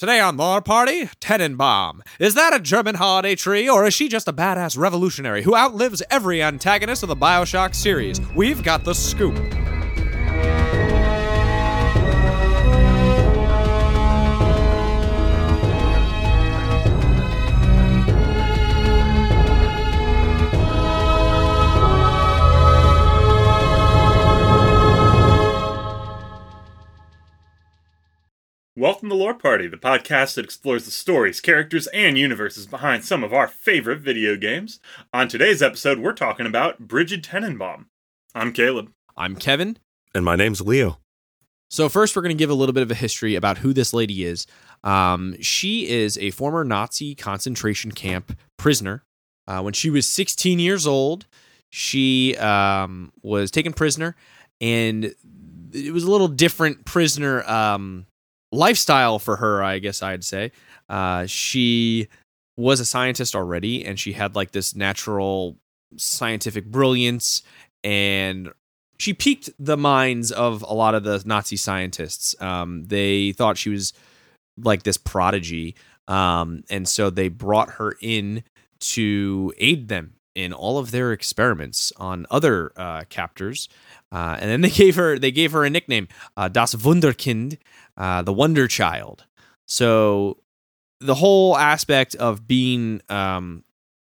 Today on Lore Party, Tenenbaum. Is that a German holiday tree, or is she just a badass revolutionary who outlives every antagonist of the Bioshock series? We've got the scoop. Welcome to Lore Party, the podcast that explores the stories, characters, and universes behind some of our favorite video games. On today's episode, we're talking about Brigid Tenenbaum. I'm Caleb. I'm Kevin. And my name's Leo. So, first, we're going to give a little bit of a history about who this lady is. Um, she is a former Nazi concentration camp prisoner. Uh, when she was 16 years old, she um, was taken prisoner, and it was a little different prisoner. Um, lifestyle for her, I guess I'd say. Uh, she was a scientist already, and she had like this natural scientific brilliance, and she piqued the minds of a lot of the Nazi scientists. Um, they thought she was like this prodigy, um, and so they brought her in to aid them in all of their experiments on other uh, captors. Uh, and then they gave her they gave her a nickname, uh, Das Wunderkind, uh, the Wonder Child. So the whole aspect of being um,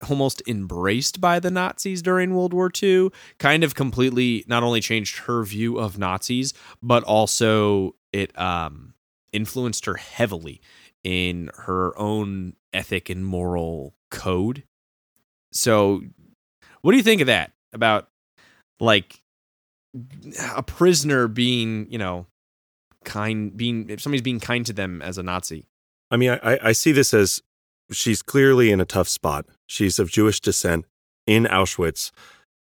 almost embraced by the Nazis during World War II kind of completely not only changed her view of Nazis, but also it um, influenced her heavily in her own ethic and moral code. So, what do you think of that? About like a prisoner being, you know, kind, being if somebody's being kind to them as a Nazi. I mean, I, I see this as she's clearly in a tough spot. She's of Jewish descent in Auschwitz,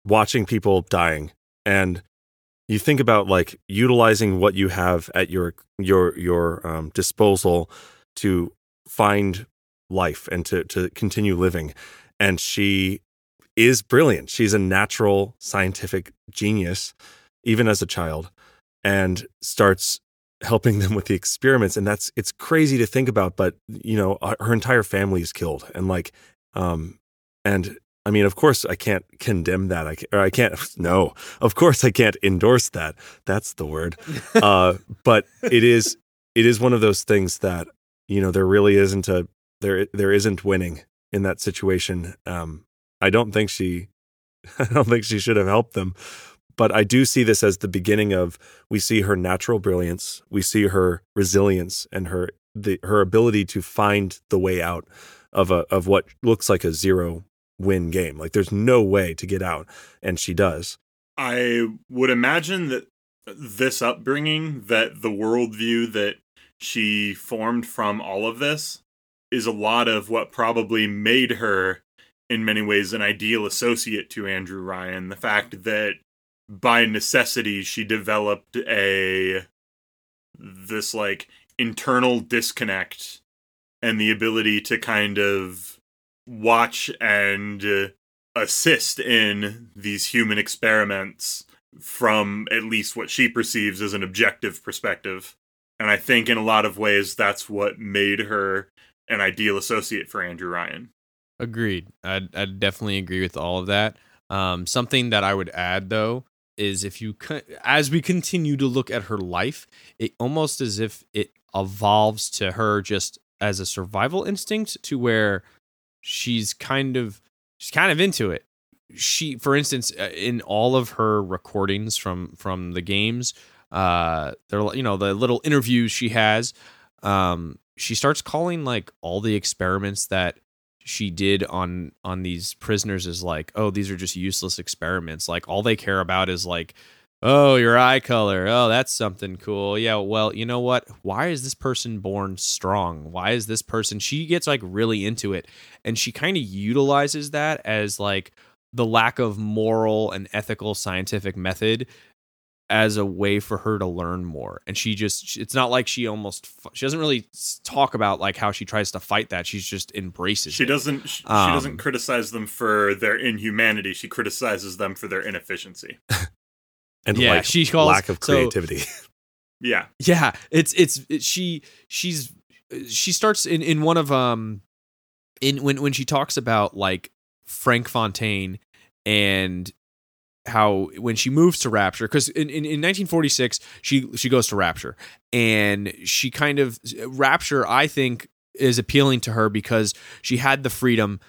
watching people dying, and you think about like utilizing what you have at your your your um, disposal to find life and to to continue living. And she is brilliant. She's a natural scientific genius, even as a child, and starts helping them with the experiments. And that's it's crazy to think about, but you know, uh, her entire family is killed, and like, um, and I mean, of course, I can't condemn that. I or I can't. No, of course, I can't endorse that. That's the word. Uh, but it is it is one of those things that you know there really isn't a there there isn't winning in that situation. Um, I don't think she I don't think she should have helped them. But I do see this as the beginning of we see her natural brilliance, we see her resilience and her the her ability to find the way out of a of what looks like a zero win game. Like there's no way to get out, and she does. I would imagine that this upbringing, that the worldview that she formed from all of this, is a lot of what probably made her in many ways an ideal associate to Andrew Ryan. The fact that by necessity she developed a this like internal disconnect and the ability to kind of watch and assist in these human experiments from at least what she perceives as an objective perspective. And I think in a lot of ways that's what made her an ideal associate for Andrew Ryan. Agreed. I I definitely agree with all of that. Um, something that I would add though is if you as we continue to look at her life, it almost as if it evolves to her just as a survival instinct to where she's kind of she's kind of into it. She, for instance, uh, in all of her recordings from from the games, uh, they're you know the little interviews she has, um, she starts calling like all the experiments that she did on on these prisoners is like, oh, these are just useless experiments. Like all they care about is like, oh, your eye color. Oh, that's something cool. Yeah, well, you know what? Why is this person born strong? Why is this person she gets like really into it and she kind of utilizes that as like the lack of moral and ethical scientific method as a way for her to learn more. And she just it's not like she almost she doesn't really talk about like how she tries to fight that. She's just embraces she it. doesn't she, um, she doesn't criticize them for their inhumanity. She criticizes them for their inefficiency. And yeah like she calls lack of creativity. So, yeah. Yeah it's it's it, she she's she starts in in one of um in when when she talks about like Frank Fontaine and how when she moves to Rapture because in, in, in 1946 she she goes to Rapture. And she kind of Rapture I think is appealing to her because she had the freedom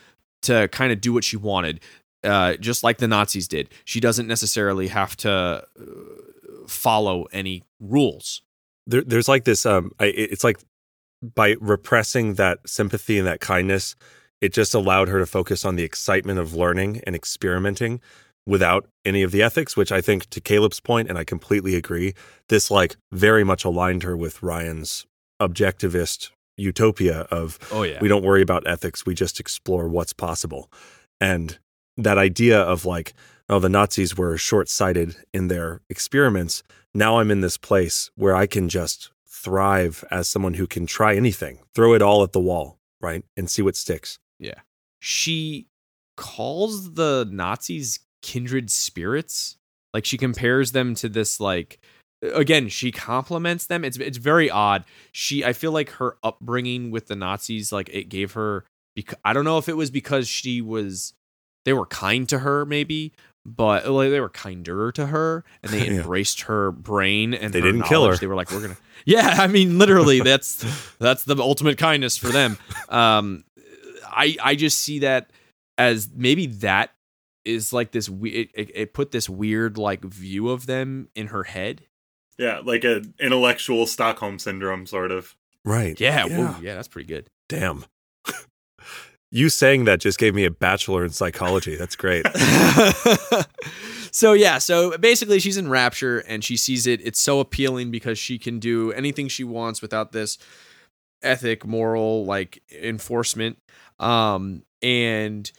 to kind of do what she wanted uh, just like the Nazis did. She doesn't necessarily have to uh, follow any rules. There, there's like this um I, it's like by repressing that sympathy and that kindness it just allowed her to focus on the excitement of learning and experimenting without any of the ethics which i think to caleb's point and i completely agree this like very much aligned her with ryan's objectivist utopia of oh yeah. We don't worry about ethics we just explore what's possible. And that idea of like oh the nazis were short-sighted in their experiments now i'm in this place where i can just thrive as someone who can try anything throw it all at the wall right and see what sticks. Yeah. She calls the nazis kindred spirits. Like she compares them to this like again she compliments them. It's it's very odd. She i feel like her upbringing with the nazis like it gave her because i don't know if it was because she was they were kind to her maybe but like they were kinder to her and they Yeah. embraced her brain and They didn't kill her. they were like we're gonna yeah i mean literally that's that's the ultimate kindness for them. Um i i just see that as maybe that is like this we- it, it, it put this weird like view of them in her head. Yeah, like an intellectual Stockholm syndrome, sort of. right. Yeah yeah, yeah that's pretty good. Damn. You saying that just gave me a bachelor in psychology. That's great. So yeah so basically she's in rapture and she sees it. It's so appealing because she can do anything she wants without this ethic moral like enforcement. Um and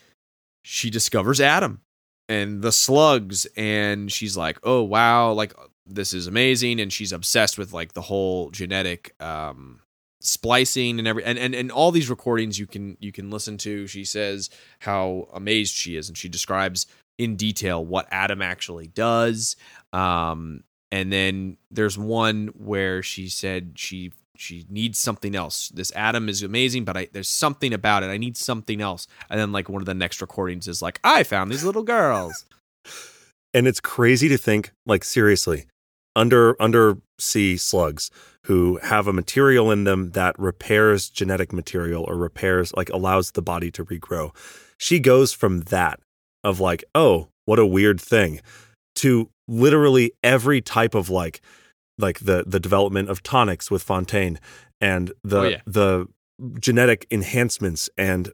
she discovers adam and the slugs and she's like oh wow like this is amazing and she's obsessed with like the whole genetic um splicing and every and, and and all these recordings you can you can listen to she says how amazed she is and she describes in detail what adam actually does um and then there's one where she said she she needs something else. This adam is amazing but I, there's something about it. I need something else. And then like one of the next recordings is like i found these little girls. And it's crazy to think like seriously under undersea slugs who have a material in them that repairs genetic material or repairs like allows the body to regrow. She goes from that of like oh what a weird thing to literally every type of like like the the development of tonics with fontaine and the Oh, yeah. the genetic enhancements and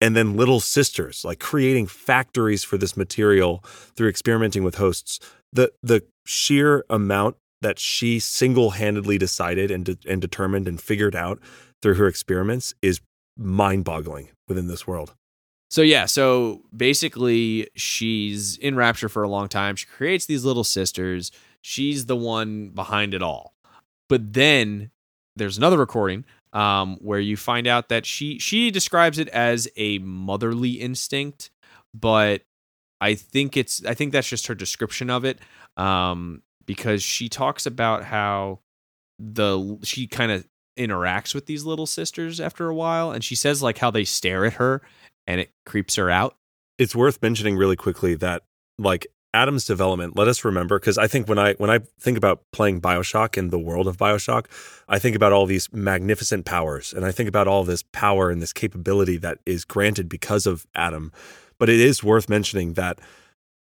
and then little sisters like creating factories for this material through experimenting with hosts the the sheer amount that she single-handedly decided and de- and determined and figured out through her experiments is mind-boggling within this world So yeah, so basically she's in Rapture for a long time. She creates these little sisters. She's the one behind it all. But then there's another recording um, where you find out that she she describes it as a motherly instinct, but I think it's I think that's just her description of it um, because she talks about how the she kind of interacts with these little sisters after a while and she says like how they stare at her and it creeps her out. it's worth mentioning really quickly that like Adam's development, let us remember because I think when I when I think about playing BioShock in the world of BioShock, I think about all these magnificent powers and I think about all this power and this capability that is granted because of Adam. But it is worth mentioning that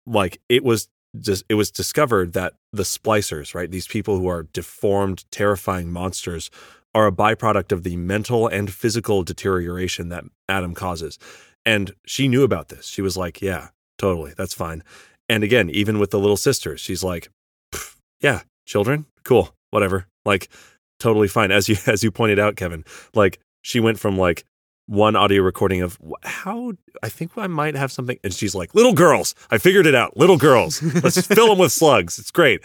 like it was just it was discovered that the splicers, right? These people who are deformed, terrifying monsters are a byproduct of the mental and physical deterioration that Adam causes. And she knew about this. She was like, yeah, totally. That's fine. And again, even with the little sister, she's like, yeah, children, cool, whatever. Like totally fine. As you as you pointed out, Kevin, like she went from like one audio recording of how I think I might have something, and she's like, little girls, I figured it out. Little girls, let's fill them with slugs. It's great.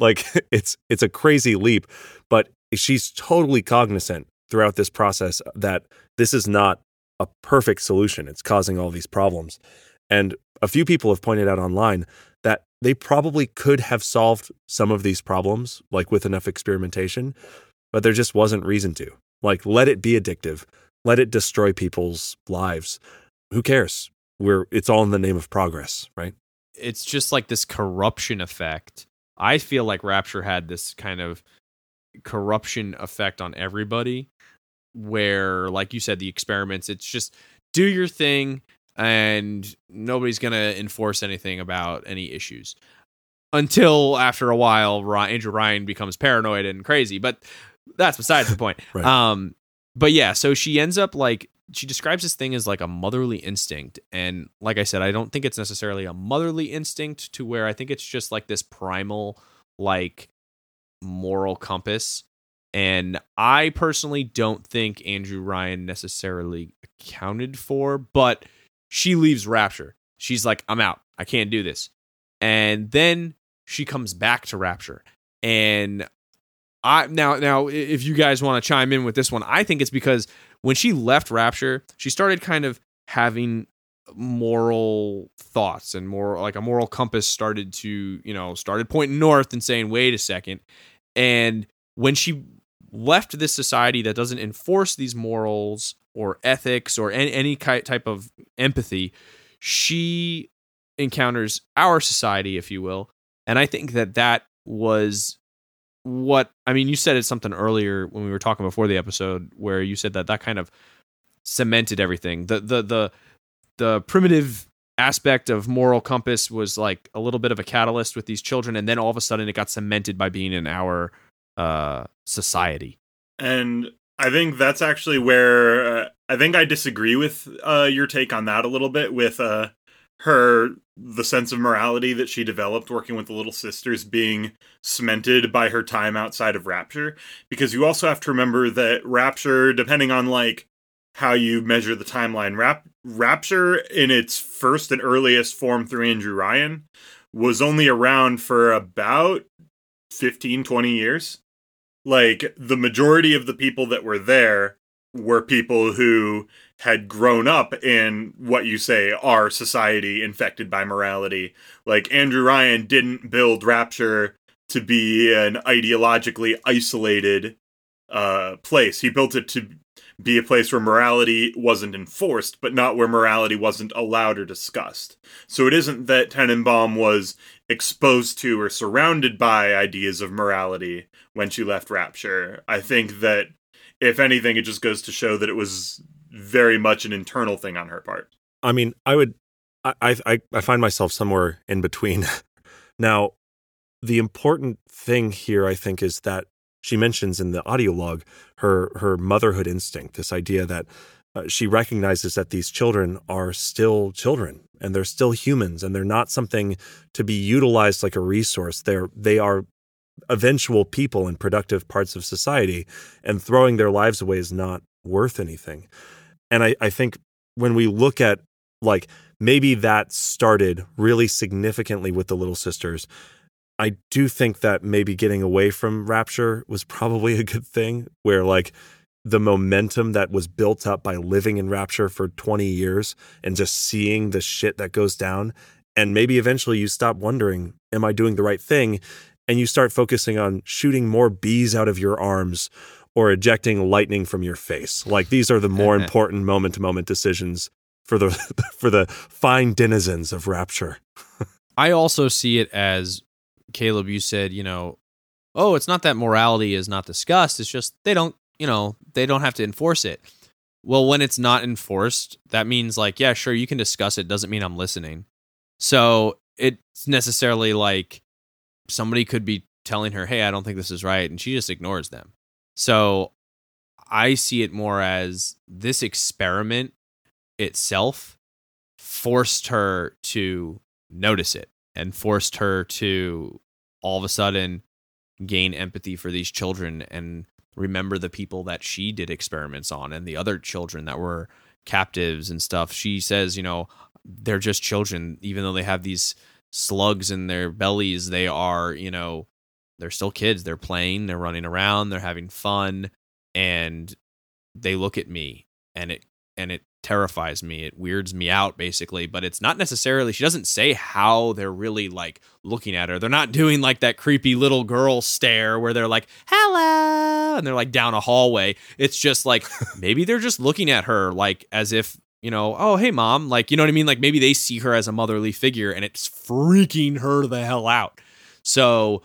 Like it's it's a crazy leap, but she's totally cognizant throughout this process that this is not a perfect solution. It's causing all these problems. And a few people have pointed out online that they probably could have solved some of these problems, like with enough experimentation, but there just wasn't reason to. Like, let it be addictive. Let it destroy people's lives. Who cares? We're, it's all in the name of progress, right? It's just like this corruption effect. I feel like Rapture had this kind of corruption effect on everybody where like you said the experiments it's just do your thing and nobody's going to enforce anything about any issues until after a while Andrew Ryan becomes paranoid and crazy but that's besides the point Right. um but yeah so she ends up like she describes this thing as like a motherly instinct and like I said I don't think it's necessarily a motherly instinct to where I think it's just like this primal like moral compass and I personally don't think Andrew Ryan necessarily accounted for, but she leaves Rapture. She's like, I'm out. I can't do this. And then she comes back to Rapture. And I now now if you guys want to chime in with this one, I think it's because when she left Rapture, she started kind of having moral thoughts and more like a moral compass started to, you know, started pointing north and saying, wait a second. And when she left this society that doesn't enforce these morals or ethics or any, any type of empathy, she encounters our society, if you will. And I think that that was what I mean. You said it something earlier when we were talking before the episode, where you said that that kind of cemented everything. The the the the primitive aspect of moral compass was like a little bit of a catalyst with these children, and then all of a sudden it got cemented by being in our uh, society. And I think that's actually where uh, I think I disagree with uh, your take on that a little bit with uh, her the sense of morality that she developed working with the little sisters being cemented by her time outside of Rapture. Because you also have to remember that Rapture depending on like how you measure the timeline Rap- Rapture in its first and earliest form through Andrew Ryan was only around for about 15 20 years like the majority of the people that were there were people who had grown up in what you say our society infected by morality. Like andrew ryan didn't build rapture to be an ideologically isolated uh place. He built it to be a place where morality wasn't enforced but not where morality wasn't allowed or discussed. So it isn't that tenenbaum was exposed to or surrounded by ideas of morality when she left Rapture. I think that if anything, it just goes to show that it was very much an internal thing on her part. I mean, I would, I, I, I find myself somewhere in between. now, the important thing here, I think, is that she mentions in the audio log her her motherhood instinct. This idea that uh, she recognizes that these children are still children and they're still humans and they're not something to be utilized like a resource. They're they are eventual people in productive parts of society, and throwing their lives away is not worth anything. And I, I think when we look at like maybe that started really significantly with the Little Sisters. I do think that maybe getting away from Rapture was probably a good thing, where like the momentum that was built up by living in Rapture for 20 years and just seeing the shit that goes down. And maybe eventually you stop wondering, am I doing the right thing? And you start focusing on shooting more bees out of your arms or ejecting lightning from your face. Like these are the more important moment to moment decisions for the for the fine denizens of Rapture. I also see it as Caleb, you said, you know, oh, it's not that morality is not discussed. It's just they don't, you know, they don't have to enforce it. Well, when it's not enforced, that means like, yeah, sure, you can discuss it. Doesn't mean I'm listening. So it's necessarily like somebody could be telling her, hey, I don't think this is right. And she just ignores them. So I see it more as this experiment itself forced her to notice it and forced her to all of a sudden gain empathy for these children and remember the people that she did experiments on and the other children that were captives and stuff. She says, you know, they're just children, even though they have these slugs in their bellies, they are, you know, they're still kids. They're playing, they're running around, they're having fun, and they look at me and it and it terrifies me. It weirds me out basically, but it's not necessarily she doesn't say how they're really like looking at her. They're not doing like that creepy little girl stare where they're like, "Hello," and they're like down a hallway. It's just like maybe they're just looking at her like as if you know, oh, hey, mom. Like, you know what I mean? Like, maybe they see her as a motherly figure and it's freaking her the hell out. So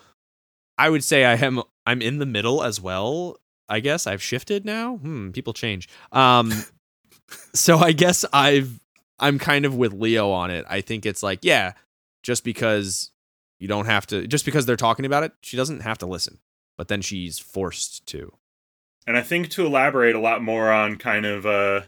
I would say I am, I'm in the middle as well. I guess I've shifted now. Hmm, people change. Um, so I guess I've, I'm kind of with Leo on it. I think it's like, yeah, just because you don't have to, just because they're talking about it, she doesn't have to listen, but then she's forced to. And I think to elaborate a lot more on kind of, uh,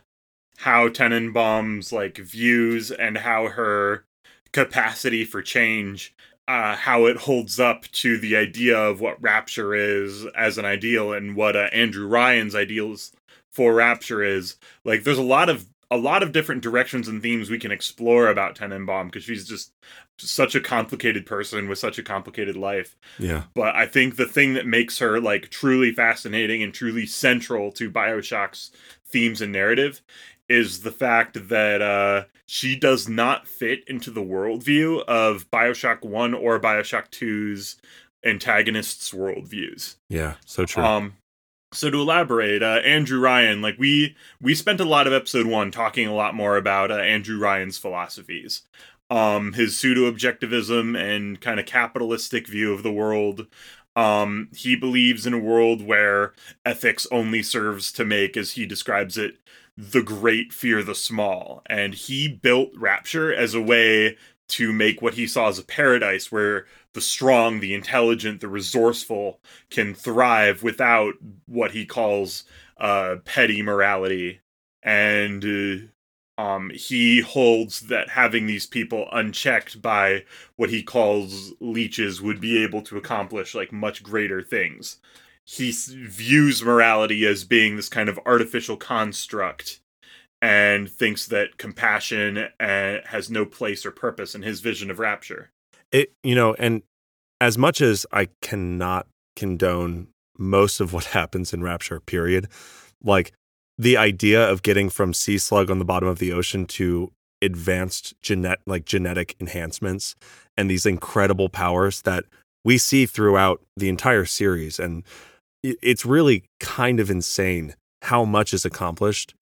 how Tenenbaum's like views and how her capacity for change uh, how it holds up to the idea of what rapture is as an ideal and what uh, Andrew Ryan's ideals for rapture is. Like, there's a lot of a lot of different directions and themes we can explore about Tenenbaum because she's just such a complicated person with such a complicated life. Yeah. But I think the thing that makes her like truly fascinating and truly central to BioShock's themes and narrative is the fact that uh, she does not fit into the worldview of Bioshock 1 or Bioshock 2's antagonists' worldviews. Yeah, so true. Um, so to elaborate, uh, Andrew Ryan, like we we spent a lot of episode one talking a lot more about uh, Andrew Ryan's philosophies, um, his pseudo objectivism and kind of capitalistic view of the world. Um, he believes in a world where ethics only serves to make, as he describes it, the great fear the small. And he built Rapture as a way to make what he saw as a paradise where the strong, the intelligent, the resourceful can thrive without what he calls uh, petty morality. And uh, um, he holds that having these people unchecked by what he calls leeches would be able to accomplish like much greater things he views morality as being this kind of artificial construct and thinks that compassion uh, has no place or purpose in his vision of rapture. It you know, and as much as I cannot condone most of what happens in Rapture, period, like the idea of getting from sea slug on the bottom of the ocean to advanced genet like genetic enhancements and these incredible powers that we see throughout the entire series and it's really kind of insane how much is accomplished.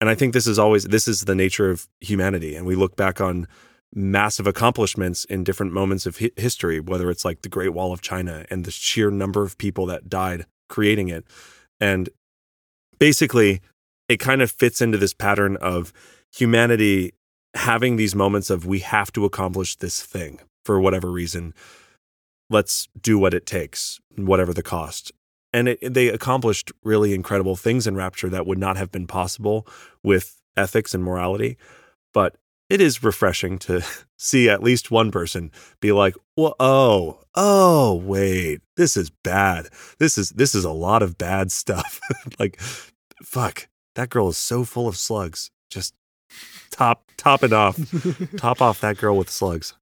And I think this is always this is the nature of humanity. And we look back on massive accomplishments in different moments of hi- history, whether it's like the Great Wall of China and the sheer number of people that died creating it. And basically, it kind of fits into this pattern of humanity having these moments of we have to accomplish this thing for whatever reason. Let's do what it takes, whatever the cost and it, they accomplished really incredible things in Rapture that would not have been possible with ethics and morality. But it is refreshing to see at least one person be like, well, "Oh, oh, wait, this is bad. This is this is a lot of bad stuff." like, fuck, that girl is so full of slugs. Just top top it off, top off that girl with slugs.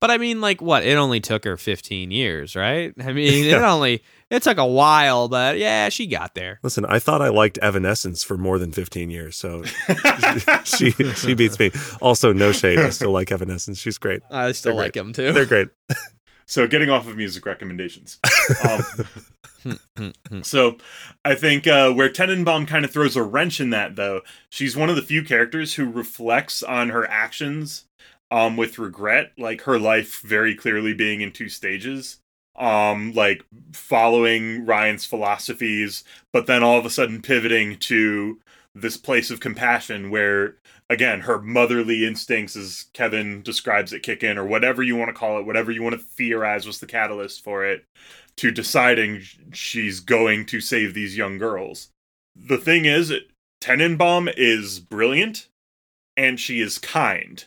But I mean, like, what? It only took her 15 years, right? I mean, yeah. it only it took a while, but yeah, she got there. Listen, I thought I liked Evanescence for more than 15 years, so she she beats me. Also, no shade. I still like Evanescence. She's great. I still They're like great. them too. They're great. So, getting off of music recommendations. Um, so, I think uh, where Tenenbaum kind of throws a wrench in that, though, she's one of the few characters who reflects on her actions um, with regret, like her life very clearly being in two stages um like following Ryan's philosophies but then all of a sudden pivoting to this place of compassion where again her motherly instincts as Kevin describes it kick in or whatever you want to call it whatever you want to theorize was the catalyst for it to deciding she's going to save these young girls. The thing is Tenenbaum is brilliant and she is kind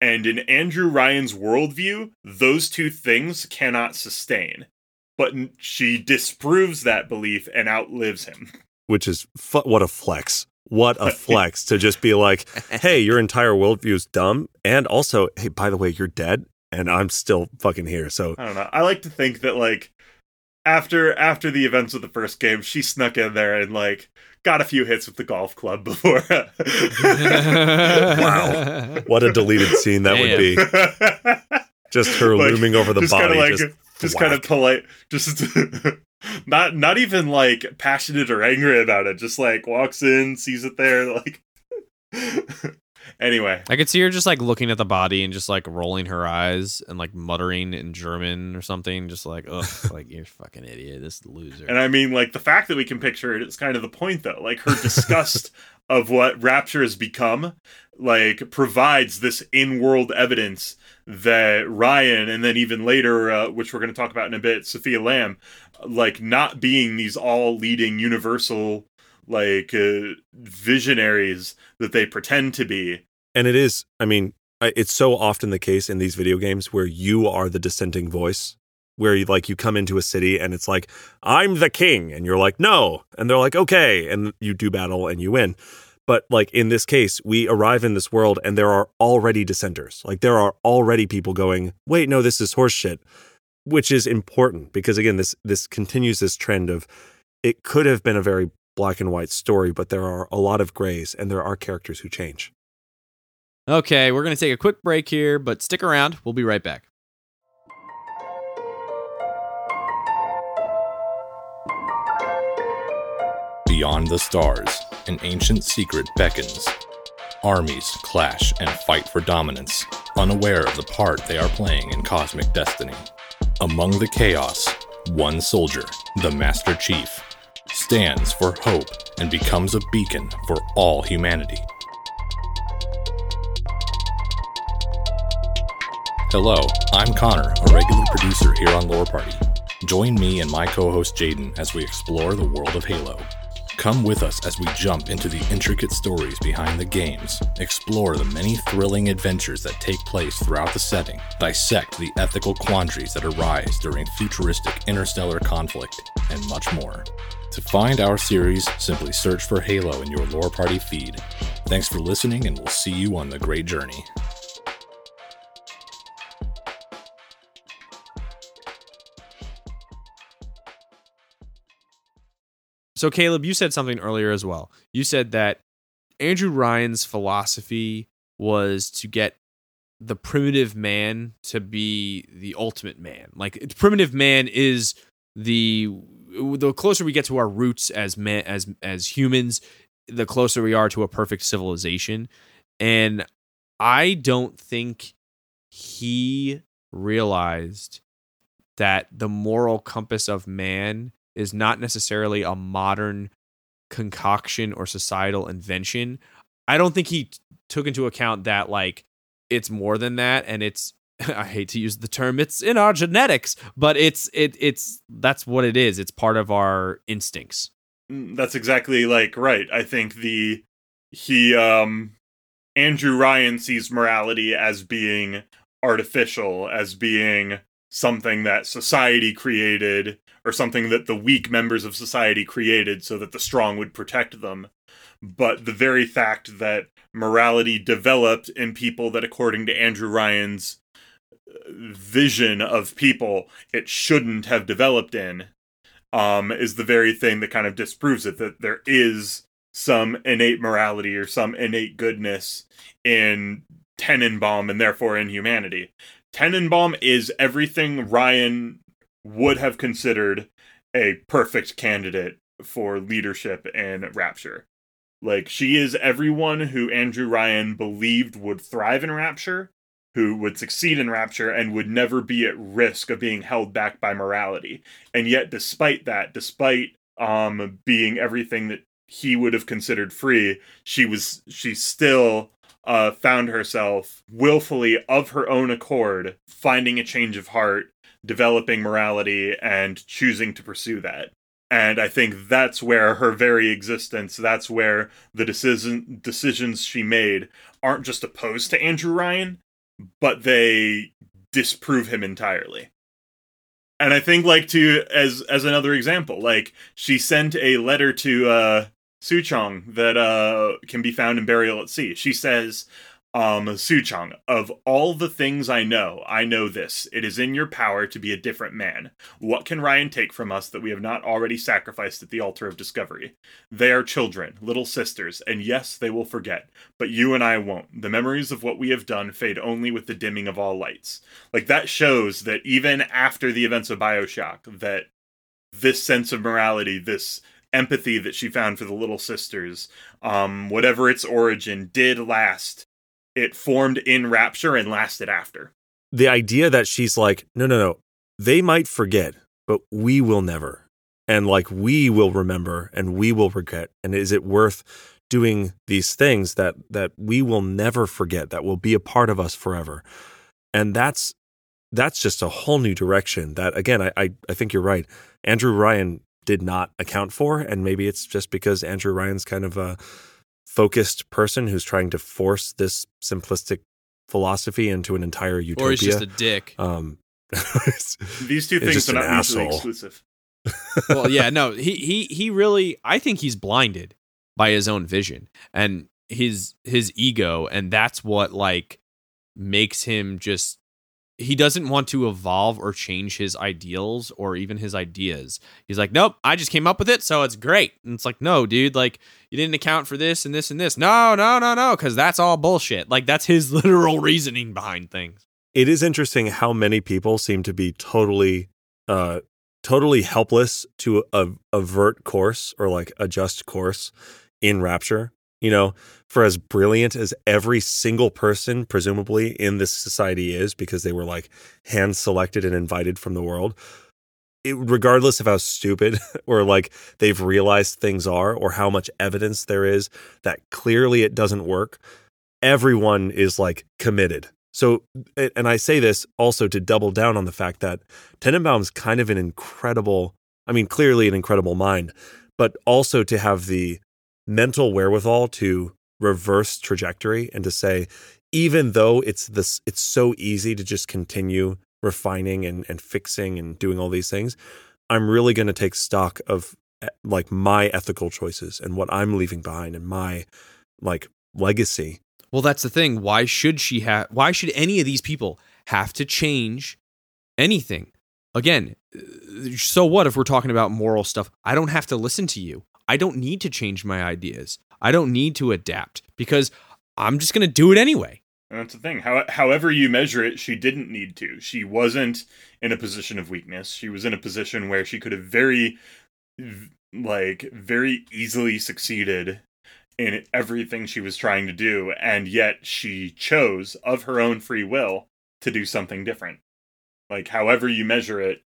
and in Andrew Ryan's worldview, those two things cannot sustain. But she disproves that belief and outlives him. Which is fu- what a flex. What a flex to just be like, hey, your entire worldview is dumb. And also, hey, by the way, you're dead and I'm still fucking here. So I don't know. I like to think that, like, after after the events of the first game, she snuck in there and like got a few hits with the golf club before. Wow. What a deleted scene that would be. Just her Like, looming over the just body. kind of like just just, kind of polite just not not even like passionate or angry about it just like walks in sees it there like anyway I could see her just like looking at the body and just like rolling her eyes and like muttering in German or something, just like, ugh, like you're fucking idiot, this loser. and i mean like the fact that we can picture it is kind of the point though like her disgust of what rapture has become like provides this in-world evidence that ryan and then even later uh, which we're going to talk about in a bit sophia lamb like not being these all leading universal like uh, visionaries that they pretend to be And it is, I mean, it's so often the case in these video games where you are the dissenting voice, where you like you come into a city and it's like, I'm the king. And you're like, no. And they're like, okay. And you do battle and you win. But like in this case, we arrive in this world and there are already dissenters. Like there are already people going, wait, no, this is horseshit, which is important because again, this this continues this trend of it could have been a very black and white story, but there are a lot of grays and there are characters who change. okay, we're gonna take a quick break here, but stick around. We'll be right back. Beyond the stars, an ancient secret beckons. Armies clash and fight for dominance, unaware of the part they are playing in cosmic destiny. Among the chaos, one soldier, the Master Chief, stands for hope and becomes a beacon for all humanity. Hello, I'm Connor, a regular producer here on Lore Party. Join me and my co host Jaden as we explore the world of Halo. Come with us as we jump into the intricate stories behind the games, explore the many thrilling adventures that take place throughout the setting, dissect the ethical quandaries that arise during futuristic interstellar conflict, and much more. To find our series, simply search for Halo in your Lore Party feed. Thanks for listening, and we'll see you on the great journey. So, Caleb, you said something earlier as well. You said that Andrew Ryan's philosophy was to get the primitive man to be the ultimate man. Like, primitive man is the the closer we get to our roots as man as as humans, the closer we are to a perfect civilization. And I don't think he realized that the moral compass of man is not necessarily a modern concoction or societal invention. I don't think he t- took into account that like it's more than that and it's I hate to use the term it's in our genetics, but it's it it's that's what it is. It's part of our instincts. Mm, that's exactly like right i think the he um andrew ryan sees morality as being artificial as being something that society created or something that the weak members of society created so that the strong would protect them but the very fact that morality developed in people that according to andrew ryan's vision of people it shouldn't have developed in um, is the very thing that kind of disproves it that there is some innate morality or some innate goodness in Tenenbaum and therefore in humanity. Tenenbaum is everything Ryan would have considered a perfect candidate for leadership in Rapture. Like, she is everyone who Andrew Ryan believed would thrive in Rapture, who would succeed in Rapture, and would never be at risk of being held back by morality. And yet despite that despite um being everything that he would have considered free she was she still uh found herself willfully of her own accord finding a change of heart developing morality and choosing to pursue that. And i think that's where her very existence that's where the decision decisions she made aren't just opposed to andrew ryan but they disprove him entirely and I think like to as as another example, like she sent a letter to uh Suchong that uh can be found in Burial at Sea. She says, um, Suchong, of all the things I know, I know this. It is in your power to be a different man. What can Ryan take from us that we have not already sacrificed at the altar of discovery? They are children, little sisters, and yes, they will forget. But you and I won't. The memories of what we have done fade only with the dimming of all lights. Like, that shows that even after the events of Bioshock, that this sense of morality, this empathy that she found for the little sisters, um, whatever its origin, did last it formed in Rapture and lasted after. The idea that she's like, no, no, no, they might forget, but we will never. And like, we will remember and we will regret. And is it worth doing these things that that we will never forget that will be a part of us forever and that's that's just a whole new direction that again I, I i think you're right andrew ryan did not account for and maybe it's just because andrew ryan's kind of a focused person who's trying to force this simplistic philosophy into an entire utopia. Or he's just a dick. Um, These two things are not mutually exclusive. well, yeah, no, he he he really. I think he's blinded by his own vision and his his ego, and that's what like makes him just he doesn't want to evolve or change his ideals or even his ideas. He's like, nope, I just came up with it, so it's great. And it's like, no, dude, like you didn't account for this and this and this. No, no, no, no, because that's all bullshit. Like that's his literal reasoning behind things. It is interesting how many people seem to be totally, uh, totally helpless to avert course or like adjust course in Rapture. You know, for as brilliant as every single person, presumably in this society, is because they were like hand selected and invited from the world, it, regardless of how stupid or like they've realized things are or how much evidence there is that clearly it doesn't work, everyone is like committed. So, and I say this also to double down on the fact that Tenenbaum's kind of an incredible, I mean, clearly an incredible mind, but also to have the mental wherewithal to reverse trajectory and to say, even though it's this, it's so easy to just continue refining and, and fixing and doing all these things. I'm really going to take stock of eh, like my ethical choices and what I'm leaving behind and my like legacy. Well, that's the thing. Why should she have, why should any of these people have to change anything? Again, eh, so what if we're talking about moral stuff? I don't have to listen to you. I don't need to change my ideas. I don't need to adapt because I'm just going to do it anyway. And That's the thing. How, however you measure it, she didn't need to. She wasn't in a position of weakness. She was in a position where she could have very, like, very easily succeeded in everything she was trying to do, and yet she chose, of her own free will, to do something different. Like, however you measure it,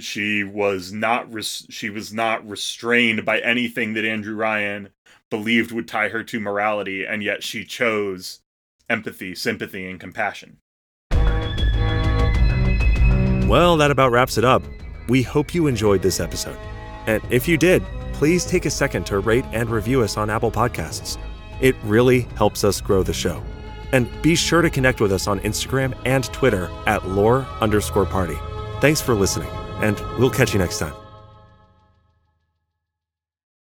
she was not res- she was not restrained by anything that Andrew Ryan believed would tie her to morality and yet she chose empathy, sympathy and compassion. Well, that about wraps it up. We hope you enjoyed this episode. And if you did, please take a second to rate and review us on Apple Podcasts. It really helps us grow the show. And be sure to connect with us on Instagram and Twitter at lore underscore party. Thanks for listening and we'll catch you next time.